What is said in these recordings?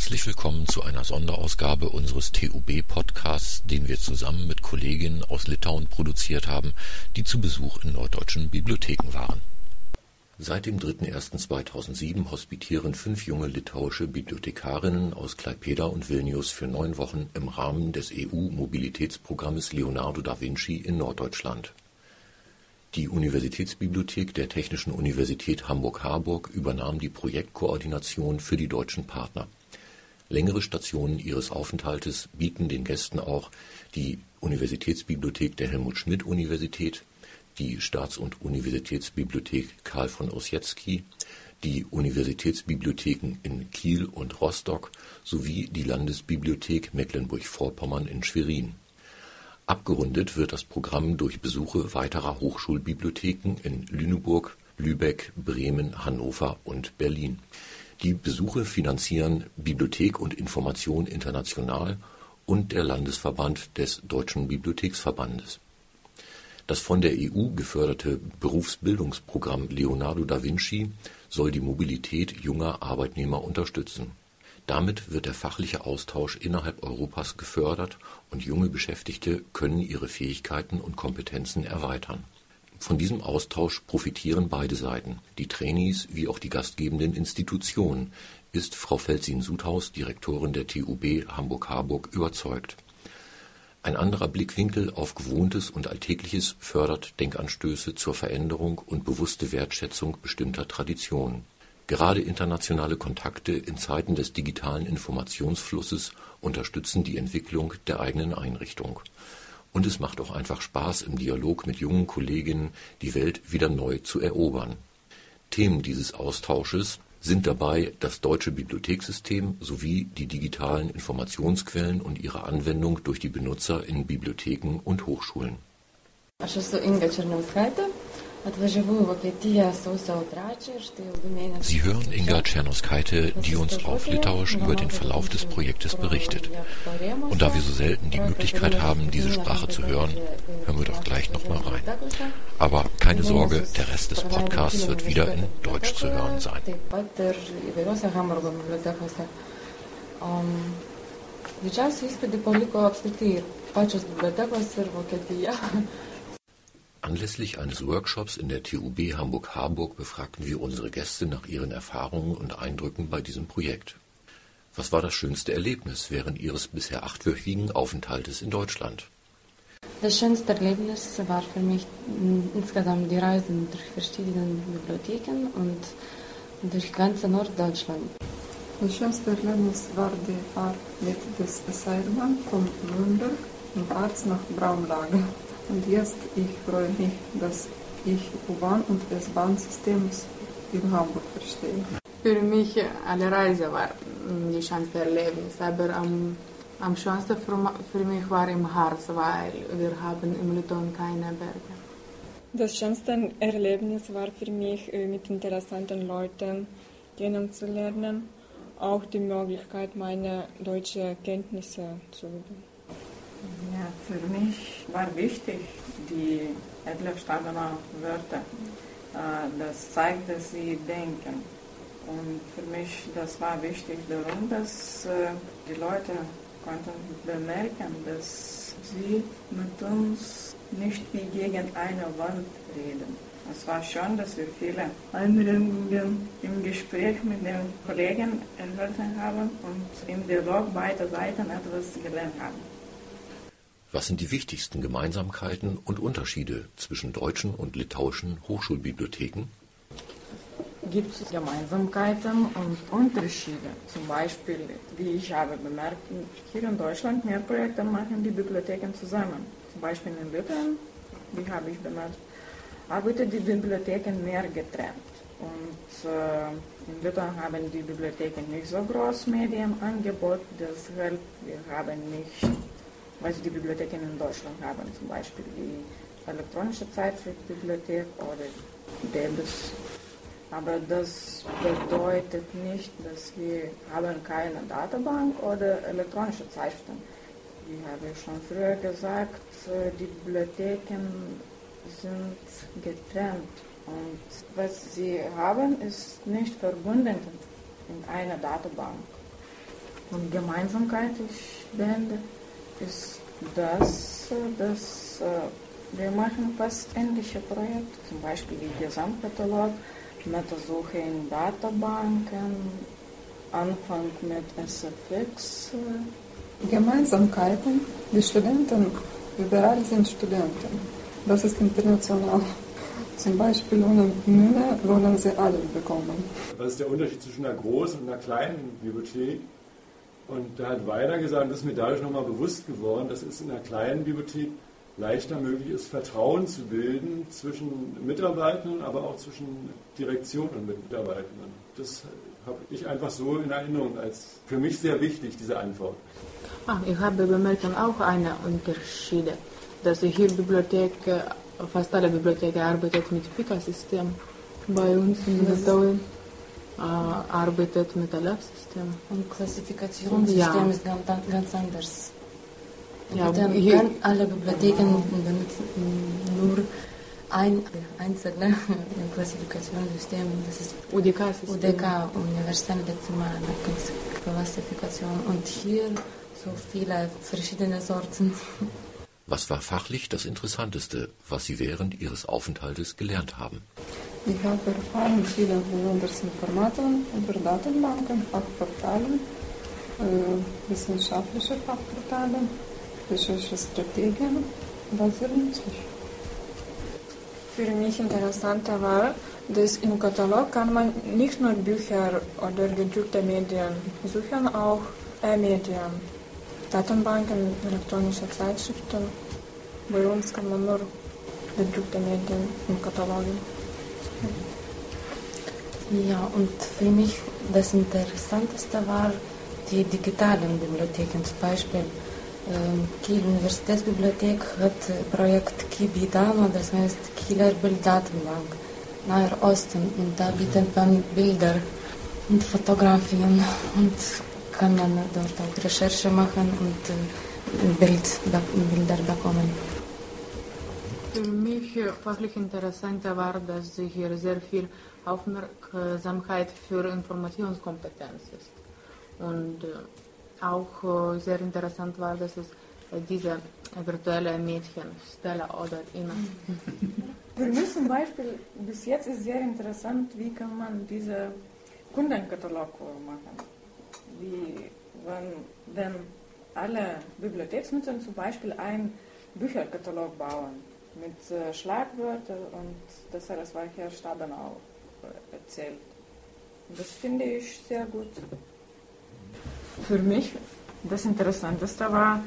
Herzlich willkommen zu einer Sonderausgabe unseres TUB-Podcasts, den wir zusammen mit Kolleginnen aus Litauen produziert haben, die zu Besuch in norddeutschen Bibliotheken waren. Seit dem 3.1.2007 hospitieren fünf junge litauische Bibliothekarinnen aus Klaipėda und Vilnius für neun Wochen im Rahmen des EU-Mobilitätsprogrammes Leonardo da Vinci in Norddeutschland. Die Universitätsbibliothek der Technischen Universität Hamburg-Harburg übernahm die Projektkoordination für die deutschen Partner Längere Stationen ihres Aufenthaltes bieten den Gästen auch die Universitätsbibliothek der Helmut-Schmidt-Universität, die Staats- und Universitätsbibliothek Karl von Ossietzky, die Universitätsbibliotheken in Kiel und Rostock sowie die Landesbibliothek Mecklenburg-Vorpommern in Schwerin. Abgerundet wird das Programm durch Besuche weiterer Hochschulbibliotheken in Lüneburg, Lübeck, Bremen, Hannover und Berlin die Besuche finanzieren Bibliothek und Information International und der Landesverband des Deutschen Bibliotheksverbandes. Das von der EU geförderte Berufsbildungsprogramm Leonardo da Vinci soll die Mobilität junger Arbeitnehmer unterstützen. Damit wird der fachliche Austausch innerhalb Europas gefördert und junge Beschäftigte können ihre Fähigkeiten und Kompetenzen erweitern von diesem Austausch profitieren beide Seiten, die Trainees wie auch die gastgebenden Institutionen, ist Frau Felsin-Sudhaus, Direktorin der TUB Hamburg-Harburg, überzeugt. Ein anderer Blickwinkel auf Gewohntes und Alltägliches fördert Denkanstöße zur Veränderung und bewusste Wertschätzung bestimmter Traditionen. Gerade internationale Kontakte in Zeiten des digitalen Informationsflusses unterstützen die Entwicklung der eigenen Einrichtung und es macht auch einfach Spaß, im Dialog mit jungen Kolleginnen die Welt wieder neu zu erobern. Themen dieses Austausches sind dabei das deutsche Bibliothekssystem sowie die digitalen Informationsquellen und ihre Anwendung durch die Benutzer in Bibliotheken und Hochschulen. Ich bin Inga Sie hören Inga Czernoskaite, die uns auf Litauisch über den Verlauf des Projektes berichtet. Und da wir so selten die Möglichkeit haben, diese Sprache zu hören, hören wir doch gleich nochmal rein. Aber keine Sorge, der Rest des Podcasts wird wieder in Deutsch zu hören sein. Didžiausi įspūdį paliko apskritai ir pačios bibliotekos ir Vokietija. Anlässlich eines Workshops in der TUB Hamburg-Harburg befragten wir unsere Gäste nach ihren Erfahrungen und Eindrücken bei diesem Projekt. Was war das schönste Erlebnis während Ihres bisher achtwöchigen Aufenthaltes in Deutschland? Das schönste Erlebnis war für mich insgesamt die Reisen durch verschiedene Bibliotheken und durch ganz Norddeutschland. Das schönste Erlebnis war die Fahrt mit des Seilbahn von Nürnberg und Arzt nach Braunlage. Und jetzt, ich freue mich, dass ich U-Bahn- und S-Bahn-Systems in Hamburg verstehe. Für mich alle Reise war die schönste Erlebnis, aber am, am schönsten für, für mich war im Harz, weil wir haben im Litauen keine Berge. Das schönste Erlebnis war für mich, äh, mit interessanten Leuten kennenzulernen, auch die Möglichkeit, meine deutsche Kenntnisse zu üben. Ja, für mich war wichtig, die Edlerstadener Wörter. Äh, das zeigt, dass sie denken. Und für mich, das war wichtig darum, dass äh, die Leute konnten bemerken, dass sie mit uns nicht wie gegen eine Wand reden. Es war schon, dass wir viele Anregungen im Gespräch mit den Kollegen erhalten haben und im Dialog beider Seiten etwas gelernt haben. Was sind die wichtigsten Gemeinsamkeiten und Unterschiede zwischen deutschen und litauischen Hochschulbibliotheken? Gibt es Gemeinsamkeiten und Unterschiede? Zum Beispiel, wie ich habe bemerkt, hier in Deutschland mehr Projekte machen die Bibliotheken zusammen. Zum Beispiel in Litauen, wie habe ich bemerkt, arbeiten die Bibliotheken mehr getrennt. Und äh, in Litauen haben die Bibliotheken nicht so groß Medienangebot, deshalb wir haben nicht was die Bibliotheken in Deutschland haben, zum Beispiel die elektronische Zeitschriftbibliothek oder DEBIS. Aber das bedeutet nicht, dass wir haben keine Datenbank oder elektronische Zeitschriften. Wie habe ich schon früher gesagt, die Bibliotheken sind getrennt und was sie haben, ist nicht verbunden in einer Datenbank. Und Gemeinsamkeit, ich beende, ist das, dass wir machen fast ähnliche Projekte, zum Beispiel wie Gesamtkatalog, Metasuche in Datenbanken, Anfang mit SFX. Gemeinsamkeiten, die Studenten, überall sind Studenten. Das ist international. Zum Beispiel ohne Mühe wollen sie alle bekommen. Was ist der Unterschied zwischen einer großen und einer kleinen Bibliothek? Und da hat Weiler gesagt, das ist mir dadurch nochmal bewusst geworden, dass es in einer kleinen Bibliothek leichter möglich ist, Vertrauen zu bilden zwischen Mitarbeitern, aber auch zwischen Direktion und Mitarbeitenden. Das habe ich einfach so in Erinnerung als für mich sehr wichtig, diese Antwort. Ah, ich habe bemerkt auch eine Unterschiede, dass hier Bibliothek fast alle Bibliotheken arbeiten mit Pika-System. Bei uns in Litauen äh, arbeitet mit LF-System. Und Klassifikationssystem ja. ist ganz, ganz anders. Ja, hier, alle Bibliotheken benutzen nur ein einzelne Klassifikationssystem. Das ist UDK-System. UDK, Universelle Dezimale Klassifikation. Und hier so viele verschiedene Sorten. Was war fachlich das Interessanteste, was Sie während Ihres Aufenthaltes gelernt haben? Ich habe erfahren viele besonders Informationen über Datenbanken, Fachportale, äh, wissenschaftliche Fachportale, Recherchestrategien. Sehr nützlich. Für mich interessanter war, dass im Katalog kann man nicht nur Bücher oder gedruckte Medien suchen, auch E-Medien. Datenbanken, elektronische Zeitschriften. Bei uns kann man nur gedruckte Medien und Kataloge. Ja, und für mich das Interessanteste war die digitalen Bibliotheken. Zum Beispiel ähm, Kiel Universitätsbibliothek hat Projekt Kibidano, das heißt Kieler Bilddatenbank, Naher Osten. Und da bietet man Bilder und Fotografien und kann man dort auch Recherche machen und äh, Bild, Bilder bekommen. Für mich fachlich interessanter war, dass hier sehr viel Aufmerksamkeit für Informationskompetenz ist. Und äh, auch äh, sehr interessant war, dass es diese virtuelle Mädchen, Stella oder Ina. Für mich zum Beispiel, bis jetzt ist sehr interessant, wie kann man diese Kundenkatalog machen wie wenn, wenn alle Bibliotheksnutzer zum Beispiel einen Bücherkatalog bauen mit äh, Schlagwörtern und das alles, was Herr auch äh, erzählt. Das finde ich sehr gut. Für mich das Interessanteste war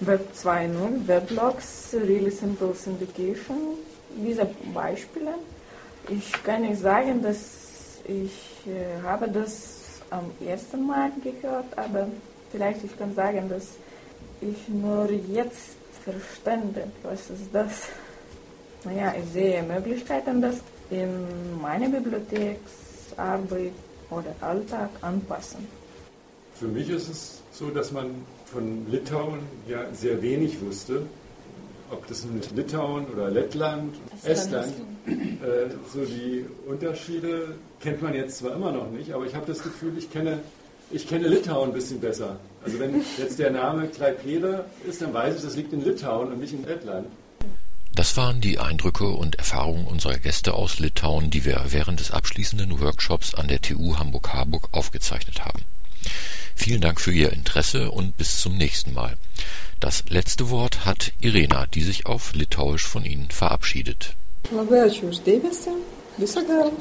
Web 2.0, Weblogs, Really Simple Syndication, diese Beispiele. Ich kann nicht sagen, dass ich äh, habe das am ersten Mal gehört, aber vielleicht ich kann sagen, dass ich nur jetzt verstande, was ist das. Naja, ich sehe Möglichkeiten, das in meine Bibliotheksarbeit oder Alltag anpassen. Für mich ist es so, dass man von Litauen ja sehr wenig wusste. Ob das nun Litauen oder Lettland, Estland, äh, so die Unterschiede kennt man jetzt zwar immer noch nicht, aber ich habe das Gefühl, ich kenne, ich kenne Litauen ein bisschen besser. Also wenn jetzt der Name Klaipeda ist, dann weiß ich, das liegt in Litauen und nicht in Lettland. Das waren die Eindrücke und Erfahrungen unserer Gäste aus Litauen, die wir während des abschließenden Workshops an der TU Hamburg-Harburg aufgezeichnet haben. Vielen Dank für Ihr Interesse und bis zum nächsten Mal. Das letzte Wort hat Irena, die sich auf Litauisch von Ihnen verabschiedet. Labai ačiū uždėmesį. Viso gero.